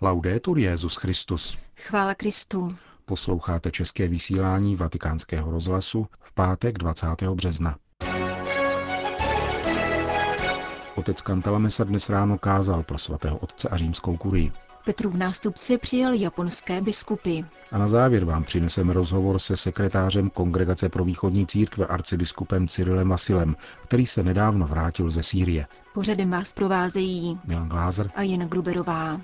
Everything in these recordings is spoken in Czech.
Laudetur Jezus Christus. Chvála Kristu. Posloucháte české vysílání Vatikánského rozhlasu v pátek 20. března. Otec Kantalamesa dnes ráno kázal pro svatého otce a římskou kurii. Petrův nástupce přijal japonské biskupy. A na závěr vám přineseme rozhovor se sekretářem Kongregace pro východní církve arcibiskupem Cyrilem Vasilem, který se nedávno vrátil ze Sýrie. Pořadem vás provázejí Milan Glázer a Jen Gruberová.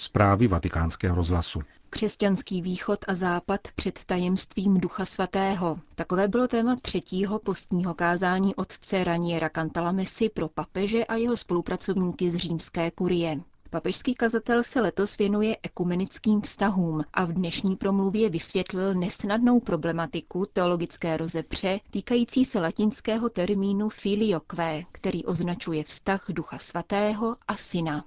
Zprávy vatikánského rozhlasu. Křesťanský východ a západ před tajemstvím Ducha Svatého. Takové bylo téma třetího postního kázání otce Raniera Cantalamessy pro papeže a jeho spolupracovníky z římské kurie. Papežský kazatel se letos věnuje ekumenickým vztahům a v dnešní promluvě vysvětlil nesnadnou problematiku teologické rozepře týkající se latinského termínu filioque, který označuje vztah Ducha Svatého a Syna.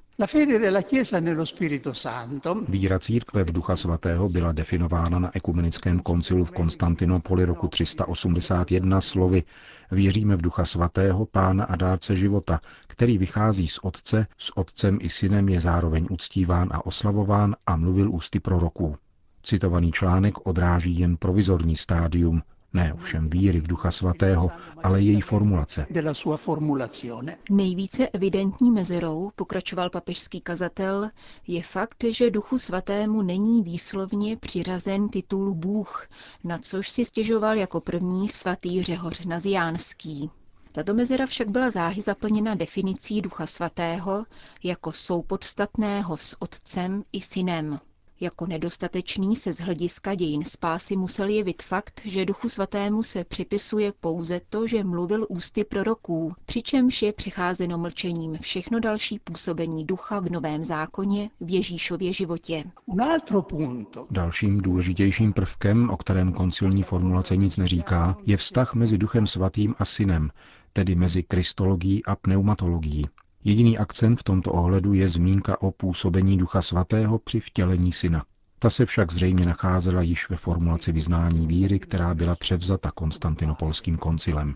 Víra církve v Ducha Svatého byla definována na ekumenickém koncilu v Konstantinopoli roku 381 slovy Věříme v Ducha Svatého, Pána a dárce života, který vychází z Otce, s Otcem i Synem je zároveň uctíván a oslavován a mluvil ústy proroků. Citovaný článek odráží jen provizorní stádium ne ovšem víry v Ducha Svatého, ale její formulace. Nejvíce evidentní mezerou, pokračoval papežský kazatel, je fakt, že Duchu Svatému není výslovně přiřazen titul Bůh, na což si stěžoval jako první svatý Řehoř Naziánský. Tato mezera však byla záhy zaplněna definicí Ducha Svatého jako soupodstatného s Otcem i Synem. Jako nedostatečný se z hlediska dějin spásy musel jevit fakt, že Duchu Svatému se připisuje pouze to, že mluvil ústy proroků, přičemž je přicházeno mlčením všechno další působení ducha v Novém zákoně v Ježíšově životě. Dalším důležitějším prvkem, o kterém koncilní formulace nic neříká, je vztah mezi Duchem Svatým a Synem, tedy mezi kristologií a pneumatologií. Jediný akcent v tomto ohledu je zmínka o působení Ducha Svatého při vtělení syna. Ta se však zřejmě nacházela již ve formulaci vyznání víry, která byla převzata konstantinopolským koncilem.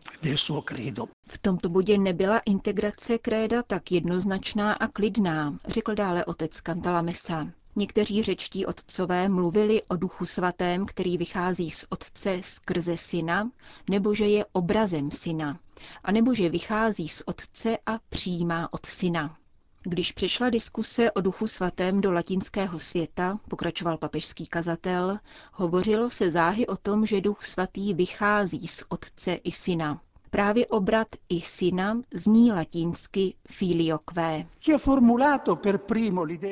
V tomto bodě nebyla integrace kréda tak jednoznačná a klidná, řekl dále otec Kantalamesa. Někteří řečtí otcové mluvili o duchu svatém, který vychází z otce skrze syna, nebo že je obrazem syna, a nebo že vychází z otce a přijímá od syna. Když přišla diskuse o duchu svatém do latinského světa, pokračoval papežský kazatel, hovořilo se záhy o tom, že duch svatý vychází z otce i syna. Právě obrat i syna zní latinsky filioque.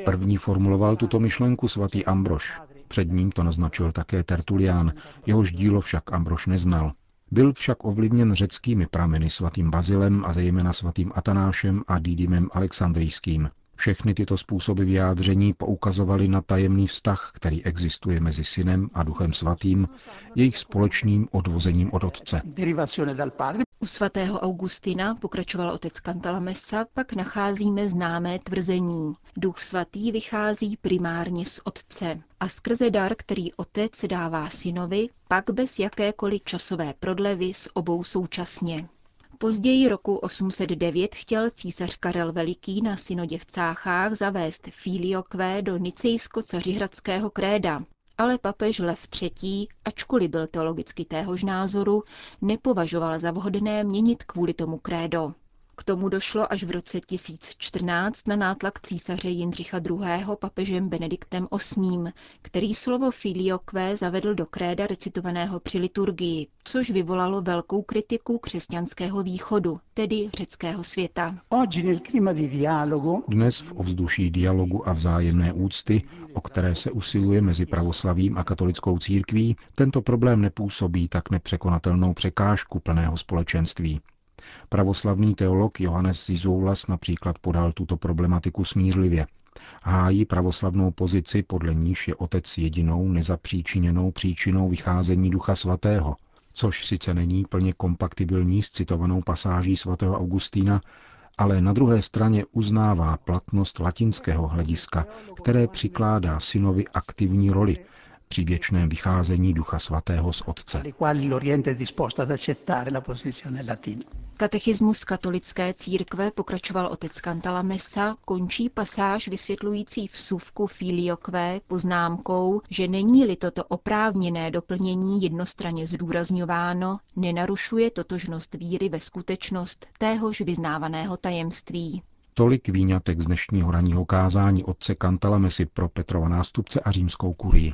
První formuloval tuto myšlenku svatý Ambrož. Před ním to naznačil také Tertulián, jehož dílo však Ambrož neznal. Byl však ovlivněn řeckými prameny svatým Bazilem a zejména svatým Atanášem a Didymem Alexandrijským. Všechny tyto způsoby vyjádření poukazovaly na tajemný vztah, který existuje mezi synem a duchem svatým, jejich společným odvozením od otce. U svatého Augustina, pokračoval otec Cantalamessa, pak nacházíme známé tvrzení. Duch svatý vychází primárně z otce a skrze dar, který otec dává synovi, pak bez jakékoliv časové prodlevy s obou současně. Později roku 809 chtěl císař Karel Veliký na synodě v Cáchách zavést filioque do nicejsko-cařihradského kréda, ale papež Lev III., ačkoliv byl teologicky téhož názoru, nepovažoval za vhodné měnit kvůli tomu krédo. K tomu došlo až v roce 1014 na nátlak císaře Jindřicha II. papežem Benediktem VIII., který slovo filioque zavedl do kréda recitovaného při liturgii, což vyvolalo velkou kritiku křesťanského východu, tedy řeckého světa. Dnes v ovzduší dialogu a vzájemné úcty, o které se usiluje mezi pravoslavím a katolickou církví, tento problém nepůsobí tak nepřekonatelnou překážku plného společenství. Pravoslavný teolog Johannes Zizoulas například podal tuto problematiku smířlivě. Hájí pravoslavnou pozici, podle níž je otec jedinou nezapříčiněnou příčinou vycházení Ducha Svatého, což sice není plně kompatibilní s citovanou pasáží svatého Augustína, ale na druhé straně uznává platnost latinského hlediska, které přikládá synovi aktivní roli při věčném vycházení Ducha Svatého z Otce. Katechismus katolické církve, pokračoval otec Cantalamessa, končí pasáž vysvětlující vsuvku Filiokvé poznámkou, že není-li toto oprávněné doplnění jednostranně zdůrazňováno, nenarušuje totožnost víry ve skutečnost téhož vyznávaného tajemství. Tolik výňatek z dnešního ranního kázání otce Cantalamessy pro Petrova nástupce a římskou kurii.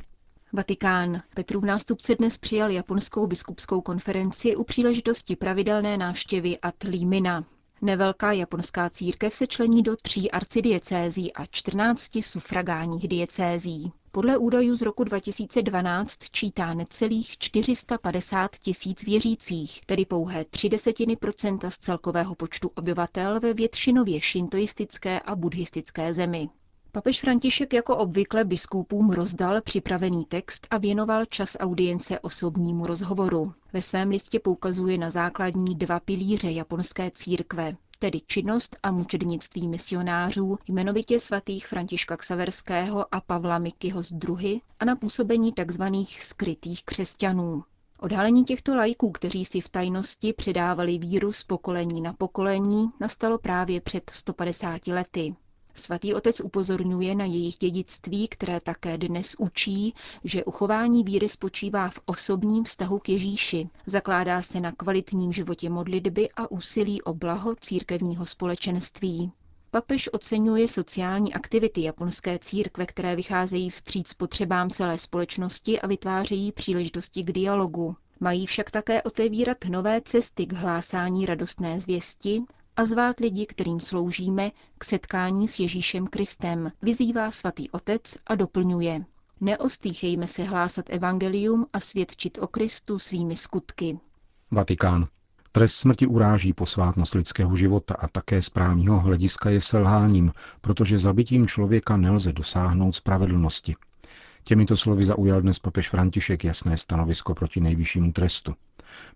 Vatikán. Petrův nástupce dnes přijal japonskou biskupskou konferenci u příležitosti pravidelné návštěvy Atlímina. Nevelká japonská církev se člení do tří arcidiecézí a 14 sufragánních diecézí. Podle údajů z roku 2012 čítá necelých 450 tisíc věřících, tedy pouhé tři desetiny procenta z celkového počtu obyvatel ve většinově šintoistické a buddhistické zemi. Papež František jako obvykle biskupům rozdal připravený text a věnoval čas audience osobnímu rozhovoru. Ve svém listě poukazuje na základní dva pilíře japonské církve, tedy činnost a mučednictví misionářů, jmenovitě svatých Františka Ksaverského a Pavla Mikyho z druhy a na působení tzv. skrytých křesťanů. Odhalení těchto lajků, kteří si v tajnosti předávali víru z pokolení na pokolení, nastalo právě před 150 lety. Svatý otec upozorňuje na jejich dědictví, které také dnes učí, že uchování víry spočívá v osobním vztahu k Ježíši, zakládá se na kvalitním životě modlitby a úsilí o blaho církevního společenství. Papež oceňuje sociální aktivity japonské církve, které vycházejí vstříc potřebám celé společnosti a vytvářejí příležitosti k dialogu. Mají však také otevírat nové cesty k hlásání radostné zvěsti a zvát lidi, kterým sloužíme, k setkání s Ježíšem Kristem, vyzývá svatý otec a doplňuje. Neostýchejme se hlásat evangelium a svědčit o Kristu svými skutky. Vatikán. Trest smrti uráží posvátnost lidského života a také z právního hlediska je selháním, protože zabitím člověka nelze dosáhnout spravedlnosti. Těmito slovy zaujal dnes papež František jasné stanovisko proti nejvyššímu trestu.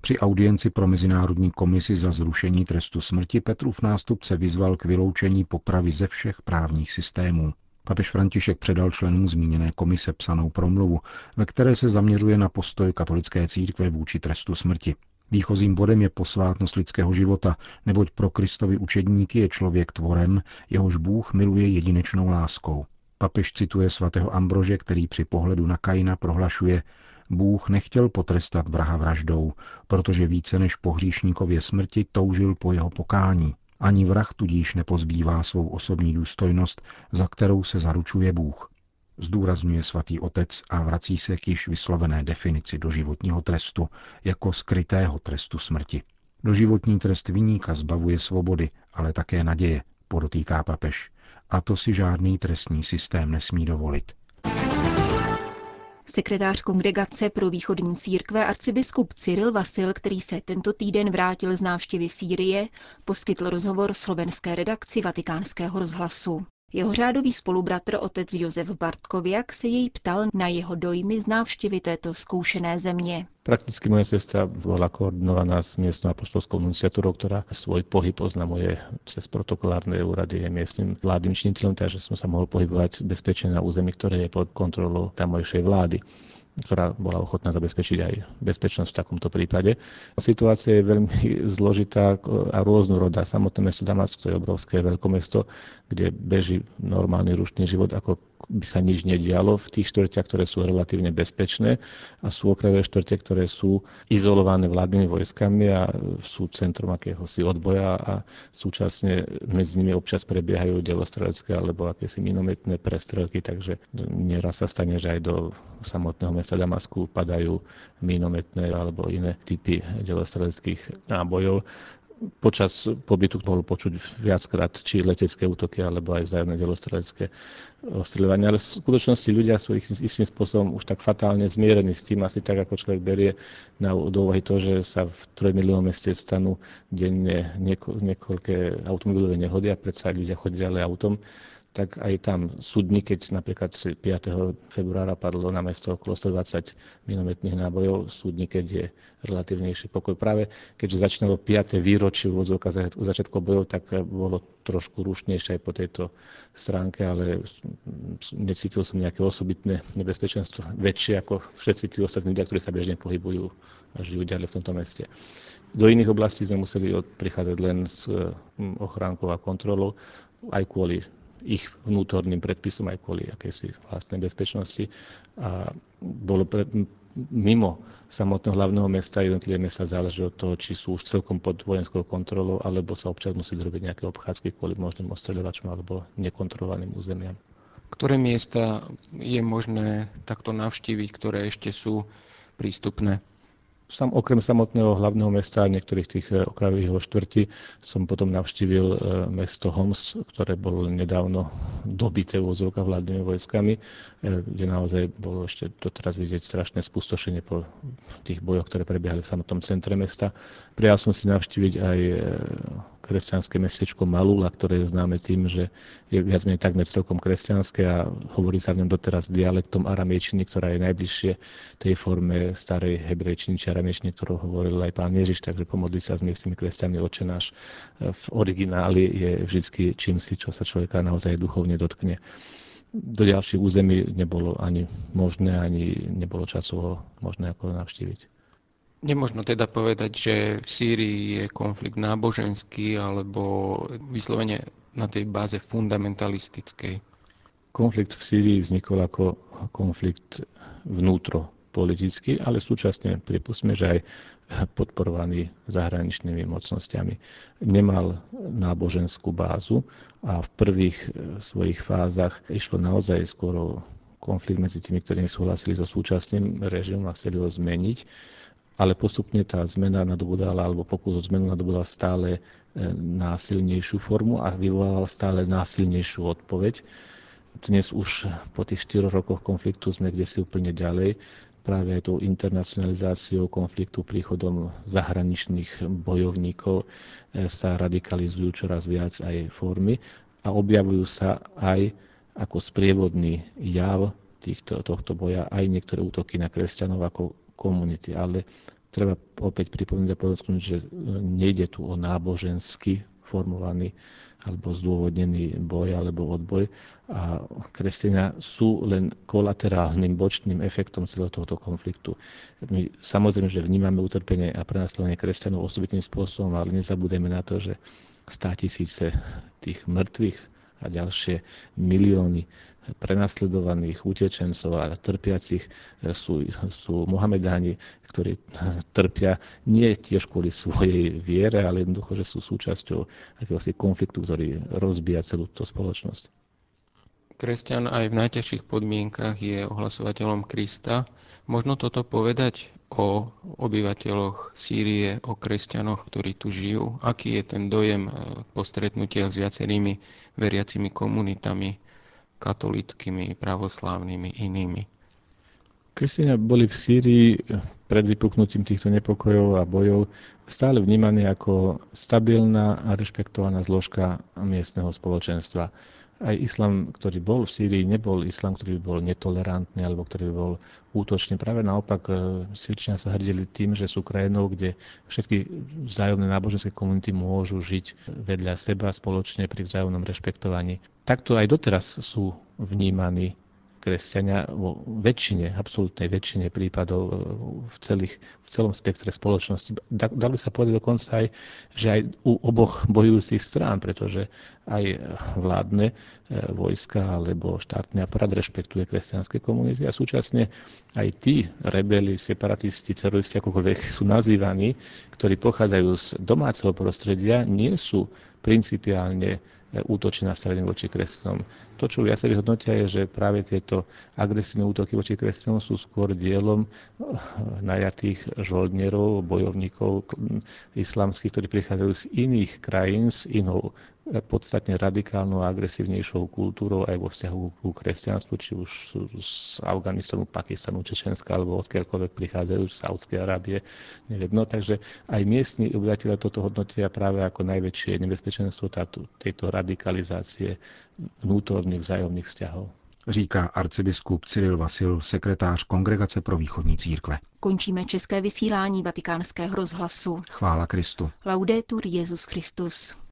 Při audienci pro Mezinárodní komisi za zrušení trestu smrti Petrův nástupce vyzval k vyloučení popravy ze všech právních systémů. Papež František předal členům zmíněné komise psanou promluvu, ve které se zaměřuje na postoj katolické církve vůči trestu smrti. Výchozím bodem je posvátnost lidského života, neboť pro Kristovi učedníky je člověk tvorem, jehož Bůh miluje jedinečnou láskou. Papež cituje svatého Ambrože, který při pohledu na Kaina prohlašuje, Bůh nechtěl potrestat vraha vraždou, protože více než po hříšníkově smrti toužil po jeho pokání. Ani vrah tudíž nepozbývá svou osobní důstojnost, za kterou se zaručuje Bůh. Zdůrazňuje svatý otec a vrací se k již vyslovené definici doživotního trestu jako skrytého trestu smrti. Doživotní trest vyníka zbavuje svobody, ale také naděje, podotýká papež. A to si žádný trestní systém nesmí dovolit. Sekretář kongregace pro východní církve arcibiskup Cyril Vasil, který se tento týden vrátil z návštěvy Sýrie, poskytl rozhovor slovenské redakci vatikánského rozhlasu. Jeho řádový spolubratr otec Josef Bartkoviak se jej ptal na jeho dojmy z návštěvy této zkoušené země. Prakticky moje sestra bola koordinovaná s miestnou apoštolskou nunciatúrou, ktorá svoj pohyb oznamuje cez protokolárne úrady je miestnym vládnym činiteľom, takže som sa mohol pohybovať bezpečne na území, ktoré je pod kontrolou tamojšej vlády ktorá bola ochotná zabezpečiť aj bezpečnosť v takomto prípade. Situácia je veľmi zložitá a rôznorodá. Samotné mesto Damask to je obrovské veľkomesto, kde beží normálny rušný život, ako by sa nič nedialo v tých štvrťach, ktoré sú relatívne bezpečné a sú okrajové štvrte, ktoré sú izolované vládnymi vojskami a sú centrum akéhosi odboja a súčasne medzi nimi občas prebiehajú delostrelecké alebo akési minometné prestrelky, takže nieraz sa stane, že aj do samotného mesta Damasku padajú minometné alebo iné typy delostreleckých nábojov počas pobytu bolo počuť viackrát či letecké útoky, alebo aj vzájomné delostrelecké ostreľovanie. Ale v skutočnosti ľudia sú ich istým spôsobom už tak fatálne zmierení s tým, asi tak, ako človek berie na do úvahy to, že sa v trojmilionom meste stanú denne nieko, niekoľké automobilové nehody a predsa ľudia chodia ďalej autom tak aj tam súdni, keď napríklad 5. februára padlo na mesto okolo 120 minometných nábojov, súdni, keď je relatívnejší pokoj. Práve keďže začínalo 5. výročie úvodzovka začiatku bojov, tak bolo trošku rušnejšie aj po tejto stránke, ale necítil som nejaké osobitné nebezpečenstvo väčšie ako všetci tí ostatní ľudia, ktorí sa bežne pohybujú a žijú ďalej v tomto meste. Do iných oblastí sme museli prichádzať len s ochránkou a kontrolou, aj kvôli ich vnútorným predpisom aj kvôli akejsi vlastnej bezpečnosti. A bolo pre, mimo samotného hlavného mesta jednotlivé mesta záleží od toho, či sú už celkom pod vojenskou kontrolou, alebo sa občas musí robiť nejaké obchádzky kvôli možným ostreľovačom alebo nekontrolovaným územiam. Ktoré miesta je možné takto navštíviť, ktoré ešte sú prístupné? Sam, okrem samotného hlavného mesta a niektorých tých e, okrajových štvrtí som potom navštívil e, mesto Homs, ktoré bolo nedávno dobité vozovka vládnymi vojskami, e, kde naozaj bolo ešte doteraz vidieť strašné spustošenie po tých bojoch, ktoré prebiehali v samotnom centre mesta. Prijal som si navštíviť aj kresťanské mestečko Malula, ktoré je známe tým, že je viac menej takmer celkom kresťanské a hovorí sa v ňom doteraz dialektom aramejčiny, ktorá je najbližšie tej forme starej hebrejčiny či aramejčiny, ktorú hovoril aj pán Ježiš, takže pomodli sa s miestnymi kresťanmi oče náš v origináli je vždy čím si, čo sa človeka naozaj duchovne dotkne do ďalších území nebolo ani možné, ani nebolo časovo možné ako navštíviť. Nemožno teda povedať, že v Sýrii je konflikt náboženský alebo vyslovene na tej báze fundamentalistickej. Konflikt v Sýrii vznikol ako konflikt vnútro politický, ale súčasne pripustme, že aj podporovaný zahraničnými mocnosťami. Nemal náboženskú bázu a v prvých svojich fázach išlo naozaj skoro konflikt medzi tými, ktorí nesúhlasili so súčasným režimom a chceli ho zmeniť ale postupne tá zmena nadobudala, alebo pokus o zmenu nadobudala stále e, násilnejšiu formu a vyvolala stále násilnejšiu odpoveď. Dnes už po tých 4 rokoch konfliktu sme kde si úplne ďalej. Práve aj tou internacionalizáciou konfliktu, príchodom zahraničných bojovníkov e, sa radikalizujú čoraz viac aj formy a objavujú sa aj ako sprievodný jav týchto, tohto boja aj niektoré útoky na kresťanov ako komunity. Ale treba opäť pripomínať a podotknúť, že nejde tu o nábožensky formovaný alebo zdôvodnený boj alebo odboj a kresťania sú len kolaterálnym bočným efektom celého tohoto konfliktu. My samozrejme, že vnímame utrpenie a prenasledovanie kresťanov osobitným spôsobom, ale nezabudeme na to, že stá tisíce tých mŕtvych a ďalšie milióny prenasledovaných utečencov a trpiacich sú, sú Mohamedáni, ktorí trpia nie tiež kvôli svojej viere, ale jednoducho, že sú súčasťou akéhosi konfliktu, ktorý rozbíja celú tú spoločnosť. Kresťan aj v najťažších podmienkach je ohlasovateľom Krista. Možno toto povedať o obyvateľoch Sýrie, o kresťanoch, ktorí tu žijú? Aký je ten dojem po stretnutiach s viacerými veriacimi komunitami? katolickými, pravoslávnymi, inými. Kresťania boli v Sýrii pred vypuknutím týchto nepokojov a bojov stále vnímaní ako stabilná a rešpektovaná zložka miestneho spoločenstva. Aj islam, ktorý bol v Sýrii, nebol islam, ktorý by bol netolerantný alebo ktorý by bol útočný. Práve naopak, e, Sýrčania sa hrdili tým, že sú krajinou, kde všetky vzájomné náboženské komunity môžu žiť vedľa seba spoločne pri vzájomnom rešpektovaní. Takto aj doteraz sú vnímaní kresťania vo väčšine, absolútnej väčšine prípadov e, v, celých, v celom spektre spoločnosti. Dalo by sa povedať dokonca aj, že aj u oboch bojujúcich strán, pretože aj vládne e, vojska alebo štátny aparát rešpektuje kresťanské komunity a súčasne aj tí rebeli, separatisti, teroristi, akokoľvek sú nazývaní, ktorí pochádzajú z domáceho prostredia, nie sú principiálne útočí nastavený voči kresťanom. To, čo viacerí hodnotia, je, že práve tieto agresívne útoky voči kresťanom sú skôr dielom eh, najatých žoldnerov, bojovníkov islamských, ktorí prichádzajú z iných krajín s inou podstatne radikálnou a agresívnejšou kultúrou aj vo vzťahu ku kresťanstvu, či už z Afganistanu, Pakistanu, Čečenska alebo odkiaľkoľvek prichádzajú z Saudskej Arábie, nevedno. Takže aj miestni obyvateľe toto hodnotia práve ako najväčšie nebezpečenstvo táto, tejto radikalizácie vnútorných vzájomných vzťahov říká arcibiskup Cyril Vasil, sekretář Kongregace pro východní církve. Končíme české vysílání vatikánského rozhlasu. Chvála Kristu. Laudetur Jezus Christus.